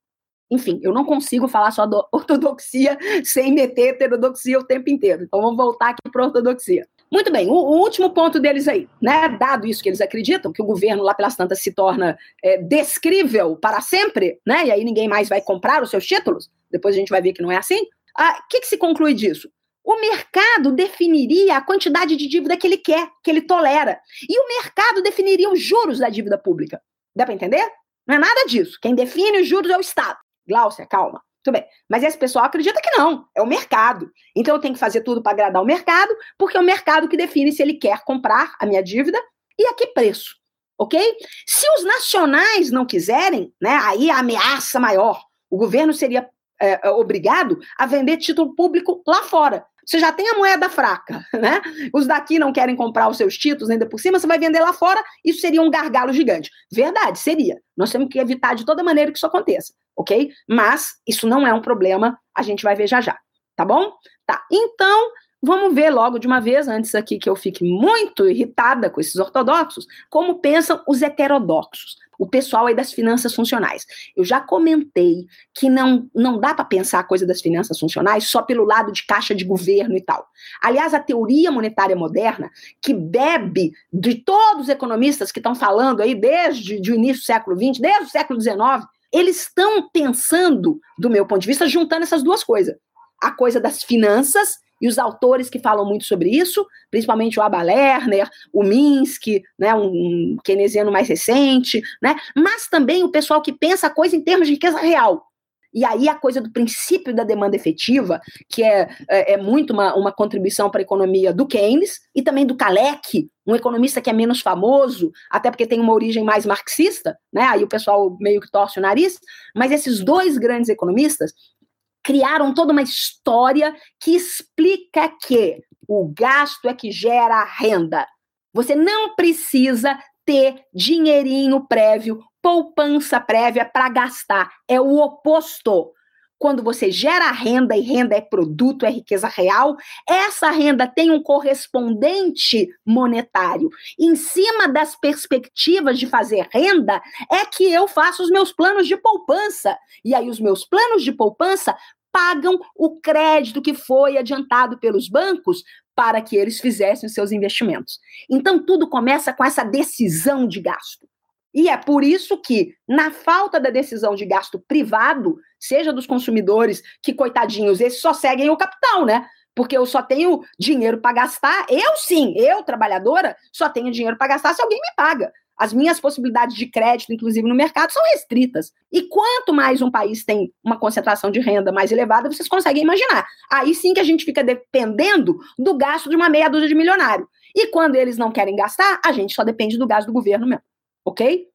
Enfim, eu não consigo falar só da ortodoxia sem meter heterodoxia o tempo inteiro. Então vamos voltar aqui para a ortodoxia. Muito bem, o, o, último ponto deles aí, né? Dado isso que eles acreditam, que o governo lá pelas tantas se torna é, descrível para sempre, né? E aí ninguém mais vai comprar os seus títulos, depois a gente vai ver que não é assim. O ah, que, que se conclui disso? O mercado definiria a quantidade de dívida que ele quer, que ele tolera. E o mercado definiria os juros da dívida pública. Dá para entender? Não é nada disso. Quem define os juros é o Estado. Glaucia, calma. Tudo bem. Mas esse pessoal acredita que não, é o mercado. Então eu tenho que fazer tudo para agradar o mercado, porque é o mercado que define se ele quer comprar a minha dívida e a que preço. Ok? Se os nacionais não quiserem, né, aí a ameaça maior. O governo seria é, obrigado a vender título público lá fora. Você já tem a moeda fraca, né? Os daqui não querem comprar os seus títulos ainda por cima, você vai vender lá fora, isso seria um gargalo gigante. Verdade, seria. Nós temos que evitar de toda maneira que isso aconteça, ok? Mas isso não é um problema, a gente vai ver já já, tá bom? Tá, então vamos ver logo de uma vez, antes aqui que eu fique muito irritada com esses ortodoxos, como pensam os heterodoxos o pessoal aí das finanças funcionais. Eu já comentei que não, não dá para pensar a coisa das finanças funcionais só pelo lado de caixa de governo e tal. Aliás, a teoria monetária moderna, que bebe de todos os economistas que estão falando aí desde o início do século XX, desde o século XIX, eles estão pensando, do meu ponto de vista, juntando essas duas coisas. A coisa das finanças e os autores que falam muito sobre isso, principalmente o Abba Lerner, o Minsky, né, um keynesiano mais recente, né, mas também o pessoal que pensa a coisa em termos de riqueza real. E aí a coisa do princípio da demanda efetiva, que é, é, é muito uma, uma contribuição para a economia do Keynes e também do Kalec, um economista que é menos famoso, até porque tem uma origem mais marxista, né? Aí o pessoal meio que torce o nariz, mas esses dois grandes economistas, criaram toda uma história que explica que o gasto é que gera a renda. Você não precisa ter dinheirinho prévio, poupança prévia para gastar. É o oposto. Quando você gera renda e renda é produto, é riqueza real, essa renda tem um correspondente monetário. Em cima das perspectivas de fazer renda, é que eu faço os meus planos de poupança. E aí, os meus planos de poupança pagam o crédito que foi adiantado pelos bancos para que eles fizessem os seus investimentos. Então, tudo começa com essa decisão de gasto. E é por isso que, na falta da decisão de gasto privado, seja dos consumidores, que coitadinhos, esses só seguem o capital, né? Porque eu só tenho dinheiro para gastar, eu sim, eu, trabalhadora, só tenho dinheiro para gastar se alguém me paga. As minhas possibilidades de crédito, inclusive no mercado, são restritas. E quanto mais um país tem uma concentração de renda mais elevada, vocês conseguem imaginar. Aí sim que a gente fica dependendo do gasto de uma meia dúzia de milionário. E quando eles não querem gastar, a gente só depende do gasto do governo mesmo ok?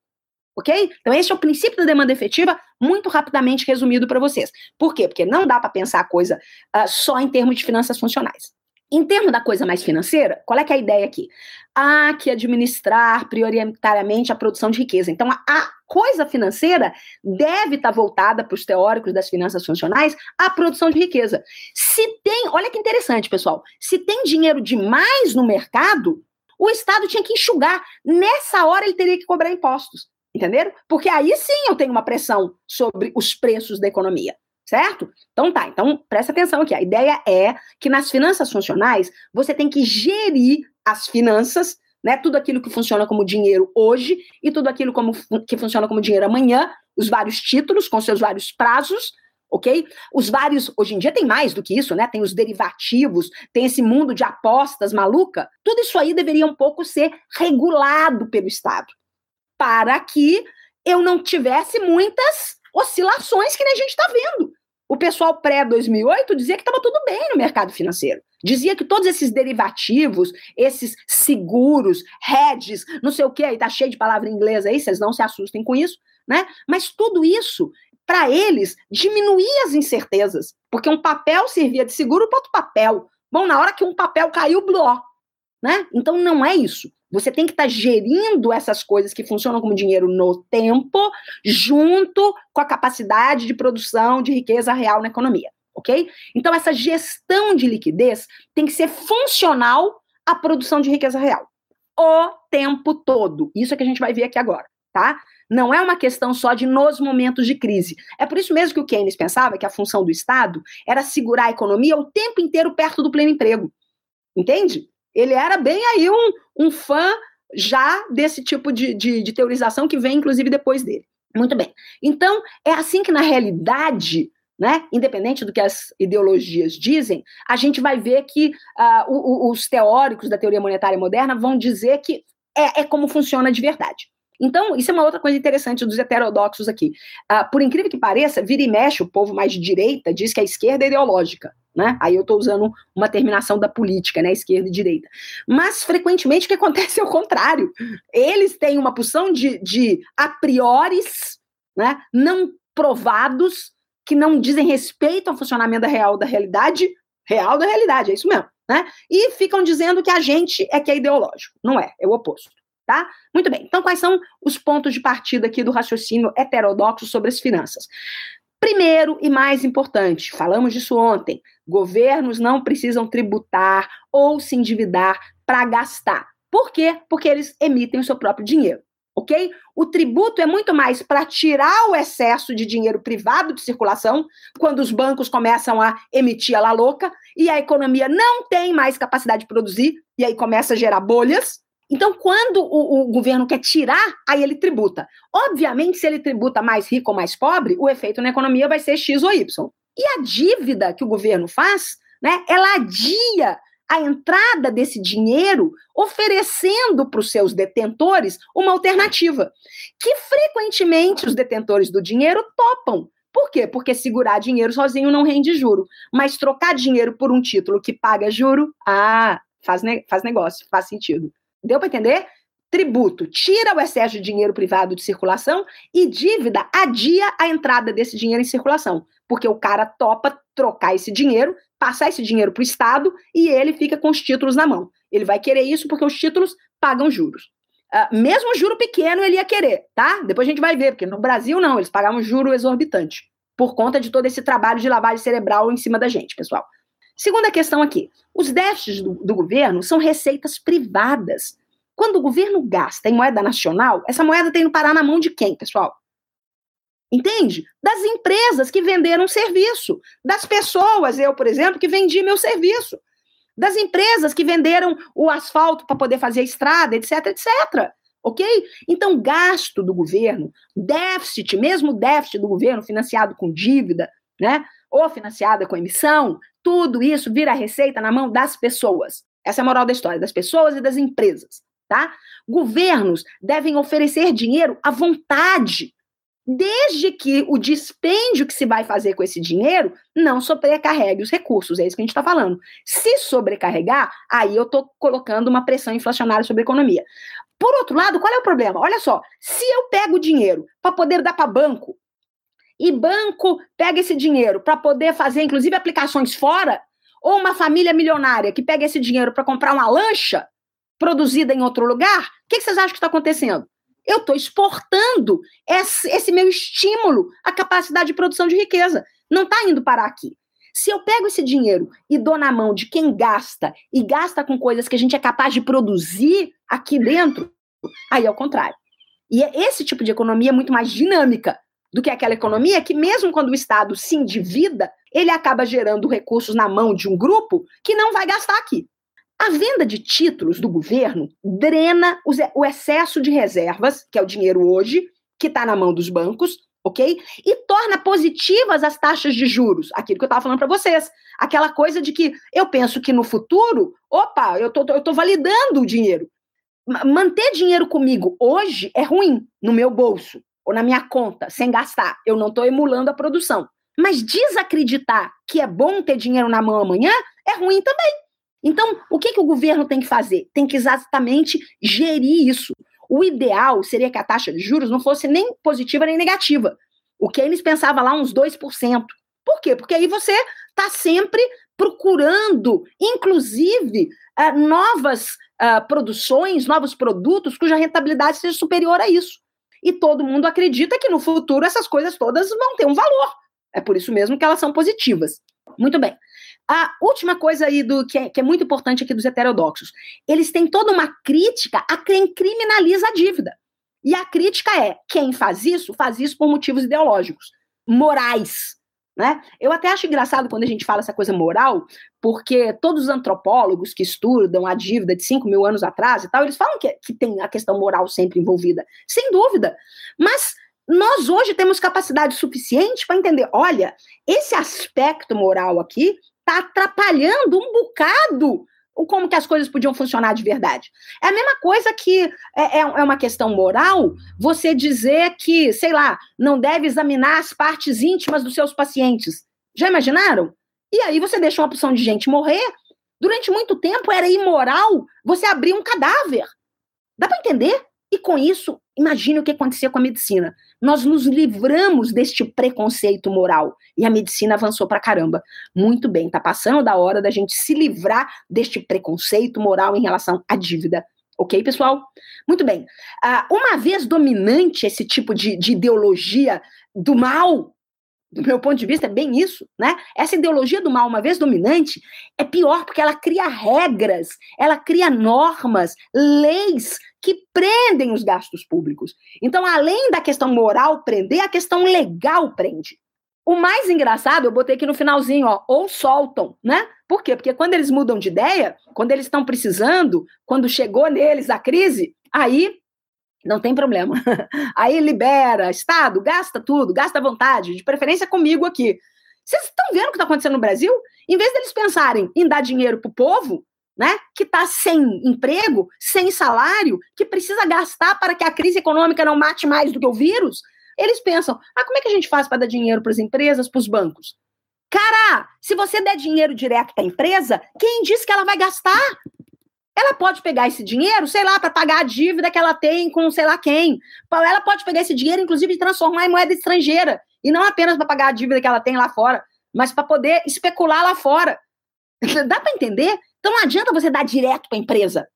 Ok? Então, esse é o princípio da demanda efetiva, muito rapidamente resumido para vocês. Por quê? Porque não dá para pensar a coisa uh, só em termos de finanças funcionais. Em termos da coisa mais financeira, qual é é a ideia aqui? Há que administrar prioritariamente a produção de riqueza. Então, a, a coisa financeira deve estar tá voltada para os teóricos das finanças funcionais à produção de riqueza. Se tem, olha que interessante, pessoal, se tem dinheiro demais no mercado, o Estado tinha que enxugar. Nessa hora ele teria que cobrar impostos. Entenderam? Porque aí sim eu tenho uma pressão sobre os preços da economia. Certo? Então tá, então presta atenção aqui. A ideia é que nas finanças funcionais você tem que gerir as finanças, né? Tudo aquilo que funciona como dinheiro hoje e tudo aquilo como, que funciona como dinheiro amanhã, os vários títulos com seus vários prazos, ok? Os vários, hoje em dia tem mais do que isso, né? Tem os derivativos, tem esse mundo de apostas maluca. Tudo isso aí deveria um pouco ser regulado pelo Estado, para que eu não tivesse muitas oscilações que nem a gente está vendo. O pessoal pré-2008 dizia que estava tudo bem no mercado financeiro. Dizia que todos esses derivativos, esses seguros, hedges, não sei o que, tá cheio de palavra inglesa aí, vocês não se assustem com isso, né? Mas tudo isso para eles, diminuir as incertezas, porque um papel servia de seguro para outro papel. Bom, na hora que um papel caiu, bló, né? Então não é isso. Você tem que estar tá gerindo essas coisas que funcionam como dinheiro no tempo, junto com a capacidade de produção de riqueza real na economia, ok? Então essa gestão de liquidez tem que ser funcional à produção de riqueza real o tempo todo. Isso é que a gente vai ver aqui agora, tá? Não é uma questão só de nos momentos de crise. É por isso mesmo que o Keynes pensava que a função do Estado era segurar a economia o tempo inteiro perto do pleno emprego. Entende? Ele era bem aí um, um fã já desse tipo de, de, de teorização que vem, inclusive, depois dele. Muito bem. Então, é assim que, na realidade, né, independente do que as ideologias dizem, a gente vai ver que uh, os teóricos da teoria monetária moderna vão dizer que é, é como funciona de verdade. Então, isso é uma outra coisa interessante dos heterodoxos aqui. Uh, por incrível que pareça, vira e mexe, o povo mais de direita diz que a esquerda é ideológica. Né? Aí eu estou usando uma terminação da política, né? Esquerda e direita. Mas, frequentemente, o que acontece é o contrário. Eles têm uma porção de, de a prioris, né? não provados, que não dizem respeito ao funcionamento real da realidade, real da realidade, é isso mesmo. Né? E ficam dizendo que a gente é que é ideológico. Não é, é o oposto tá? Muito bem. Então, quais são os pontos de partida aqui do raciocínio heterodoxo sobre as finanças? Primeiro e mais importante, falamos disso ontem: governos não precisam tributar ou se endividar para gastar. Por quê? Porque eles emitem o seu próprio dinheiro. Ok? O tributo é muito mais para tirar o excesso de dinheiro privado de circulação, quando os bancos começam a emitir a la louca e a economia não tem mais capacidade de produzir, e aí começa a gerar bolhas, então, quando o, o, governo quer tirar, aí ele tributa. Obviamente, se ele tributa mais rico ou mais pobre, o efeito na economia vai ser X ou Y. E a dívida que o governo faz, né, ela adia a entrada desse dinheiro, oferecendo para os seus detentores uma alternativa, que frequentemente os detentores do dinheiro topam. Por quê? Porque segurar dinheiro sozinho não rende juro, mas trocar dinheiro por um título que paga juro, ah, faz, ne faz negócio, faz sentido. Deu para entender? Tributo tira o excesso de dinheiro privado de circulação e dívida adia a entrada desse dinheiro em circulação, porque o cara topa trocar esse dinheiro, passar esse dinheiro para o Estado e ele fica com os títulos na mão. Ele vai querer isso porque os títulos pagam juros. Uh, mesmo juro pequeno ele ia querer, tá? Depois a gente vai ver, porque no Brasil não, eles pagavam juro exorbitante. por conta de todo esse trabalho de lavagem cerebral em cima da gente, pessoal. Segunda questão aqui: os déficits do, do governo são receitas privadas. Quando o governo gasta em moeda nacional, essa moeda tem que parar na mão de quem, pessoal? Entende? Das empresas que venderam serviço, das pessoas, eu, por exemplo, que vendi meu serviço, das empresas que venderam o asfalto para poder fazer a estrada, etc, etc. Ok? Então, gasto do governo, déficit, mesmo déficit do governo financiado com dívida, né? Ou financiada com emissão, tudo isso vira receita na mão das pessoas. Essa é a moral da história, das pessoas e das empresas, tá? Governos devem oferecer dinheiro à vontade, desde que o dispêndio que se vai fazer com esse dinheiro não sobrecarregue os recursos. É isso que a gente está falando. Se sobrecarregar, aí eu estou colocando uma pressão inflacionária sobre a economia. Por outro lado, qual é o problema? Olha só, se eu pego dinheiro para poder dar para banco, e banco pega esse dinheiro para poder fazer, inclusive, aplicações fora, ou uma família milionária que pega esse dinheiro para comprar uma lancha produzida em outro lugar, o que, que vocês acham que está acontecendo? Eu estou exportando esse, esse, meu estímulo à capacidade de produção de riqueza. Não está indo parar aqui. Se eu pego esse dinheiro e dou na mão de quem gasta, e gasta com coisas que a gente é capaz de produzir aqui dentro, aí é o contrário. E é esse tipo de economia é muito mais dinâmica do que aquela economia que, mesmo quando o Estado se endivida, ele acaba gerando recursos na mão de um grupo que não vai gastar aqui. A venda de títulos do governo drena o excesso de reservas, que é o dinheiro hoje, que está na mão dos bancos, ok? E torna positivas as taxas de juros, aquilo que eu estava falando para vocês. Aquela coisa de que eu penso que no futuro, opa, eu tô, eu tô validando o dinheiro. Manter dinheiro comigo hoje é ruim no meu bolso ou na minha conta, sem gastar. Eu não estou emulando a produção. Mas desacreditar que é bom ter dinheiro na mão amanhã é ruim também. Então, o que, que o governo tem que fazer? Tem que exatamente gerir isso. O ideal seria que a taxa de juros não fosse nem positiva nem negativa. O Keynes pensava lá uns 2%. Por quê? Porque aí você está sempre procurando, inclusive, uh, novas uh, produções, novos produtos cuja rentabilidade seja superior a isso. E todo mundo acredita que no futuro essas coisas todas vão ter um valor. É por isso mesmo que elas são positivas. Muito bem. A última coisa aí do que é, que é muito importante aqui dos heterodoxos, eles têm toda uma crítica a quem criminaliza a dívida. E a crítica é: quem faz isso, faz isso por motivos ideológicos, morais. Né? Eu até acho engraçado quando a gente fala essa coisa moral, porque todos os antropólogos que estudam a dívida de 5 mil anos atrás e tal, eles falam que, que tem a questão moral sempre envolvida. Sem dúvida. Mas nós hoje temos capacidade suficiente para entender: olha, esse aspecto moral aqui está atrapalhando um bocado o como que as coisas podiam funcionar de verdade. É a mesma coisa que é, é, é, uma questão moral você dizer que, sei lá, não deve examinar as partes íntimas dos seus pacientes. Já imaginaram? E aí você deixa uma opção de gente morrer. Durante muito tempo era imoral você abrir um cadáver. Dá para entender? E com isso, imagine o que aconteceu com a medicina. Nós nos livramos deste preconceito moral e a medicina avançou para caramba. Muito bem, tá passando da hora da gente se livrar deste preconceito moral em relação à dívida. Ok, pessoal? Muito bem. Uh, uma vez dominante esse tipo de, de ideologia do mal, do meu ponto de vista, é bem isso, né? Essa ideologia do mal, uma vez dominante, é pior porque ela cria regras, ela cria normas, leis que prendem os gastos públicos. Então, além da questão moral prender, a questão legal prende. O mais engraçado, eu botei aqui no finalzinho, ó, ou soltam, né? Por quê? Porque quando eles mudam de ideia, quando eles estão precisando, quando chegou neles a crise, aí não tem problema. Aí libera, Estado, gasta tudo, gasta à vontade, de preferência comigo aqui. Vocês estão vendo o que está acontecendo no Brasil? Em vez deles pensarem em dar dinheiro para o povo, né, que está sem emprego, sem salário, que precisa gastar para que a crise econômica não mate mais do que o vírus, eles pensam: ah, como é que a gente faz para dar dinheiro para as empresas, para os bancos? Cara, se você der dinheiro direto para a empresa, quem diz que ela vai gastar? Ela pode pegar esse dinheiro, sei lá, para pagar a dívida que ela tem com sei lá quem. Ela pode pegar esse dinheiro, inclusive, e transformar em moeda estrangeira. E não apenas para pagar a dívida que ela tem lá fora, mas para poder especular lá fora. Dá para entender? Então não adianta você dar direto para a empresa.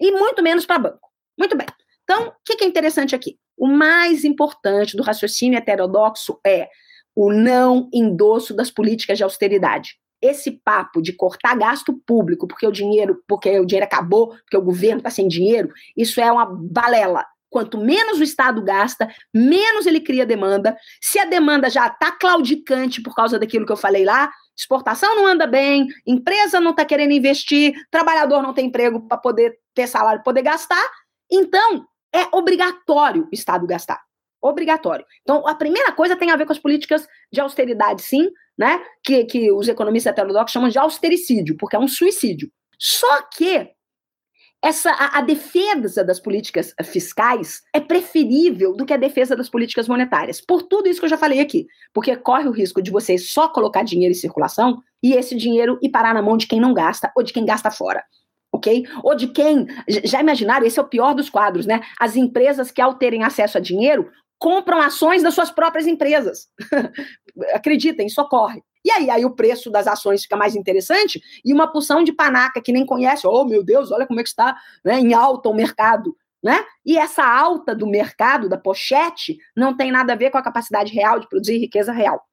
E muito menos para banco. Muito bem. Então, o que, que é interessante aqui? O mais importante do raciocínio heterodoxo é o não endosso das políticas de austeridade. Esse papo de cortar gasto público porque o dinheiro, porque o dinheiro acabou, porque o governo está sem dinheiro, isso é uma balela. Quanto menos o Estado gasta, menos ele cria demanda. Se a demanda já está claudicante por causa daquilo que eu falei lá, exportação não anda bem, empresa não está querendo investir, trabalhador não tem emprego para poder ter salário, poder gastar, então é obrigatório o Estado gastar. Obrigatório. Então, a primeira coisa tem a ver com as políticas de austeridade, sim, né? Que, que os economistas heterodoxos chamam de austericídio, porque é um suicídio. Só que essa a, a, defesa das políticas fiscais é preferível do que a defesa das políticas monetárias. Por tudo isso que eu já falei aqui, porque corre o risco de você só colocar dinheiro em circulação e esse dinheiro ir parar na mão de quem não gasta ou de quem gasta fora. Ok? Ou de quem. Já imaginaram? Esse é o pior dos quadros, né? As empresas que, ao terem acesso a dinheiro, compram ações das suas próprias empresas. Acreditem, isso ocorre. E aí, aí o preço das ações fica mais interessante e uma porção de panaca que nem conhece, oh meu Deus, olha como é que está né, em alta o mercado. Né? E essa alta do mercado, da pochete, não tem nada a ver com a capacidade real de produzir riqueza real.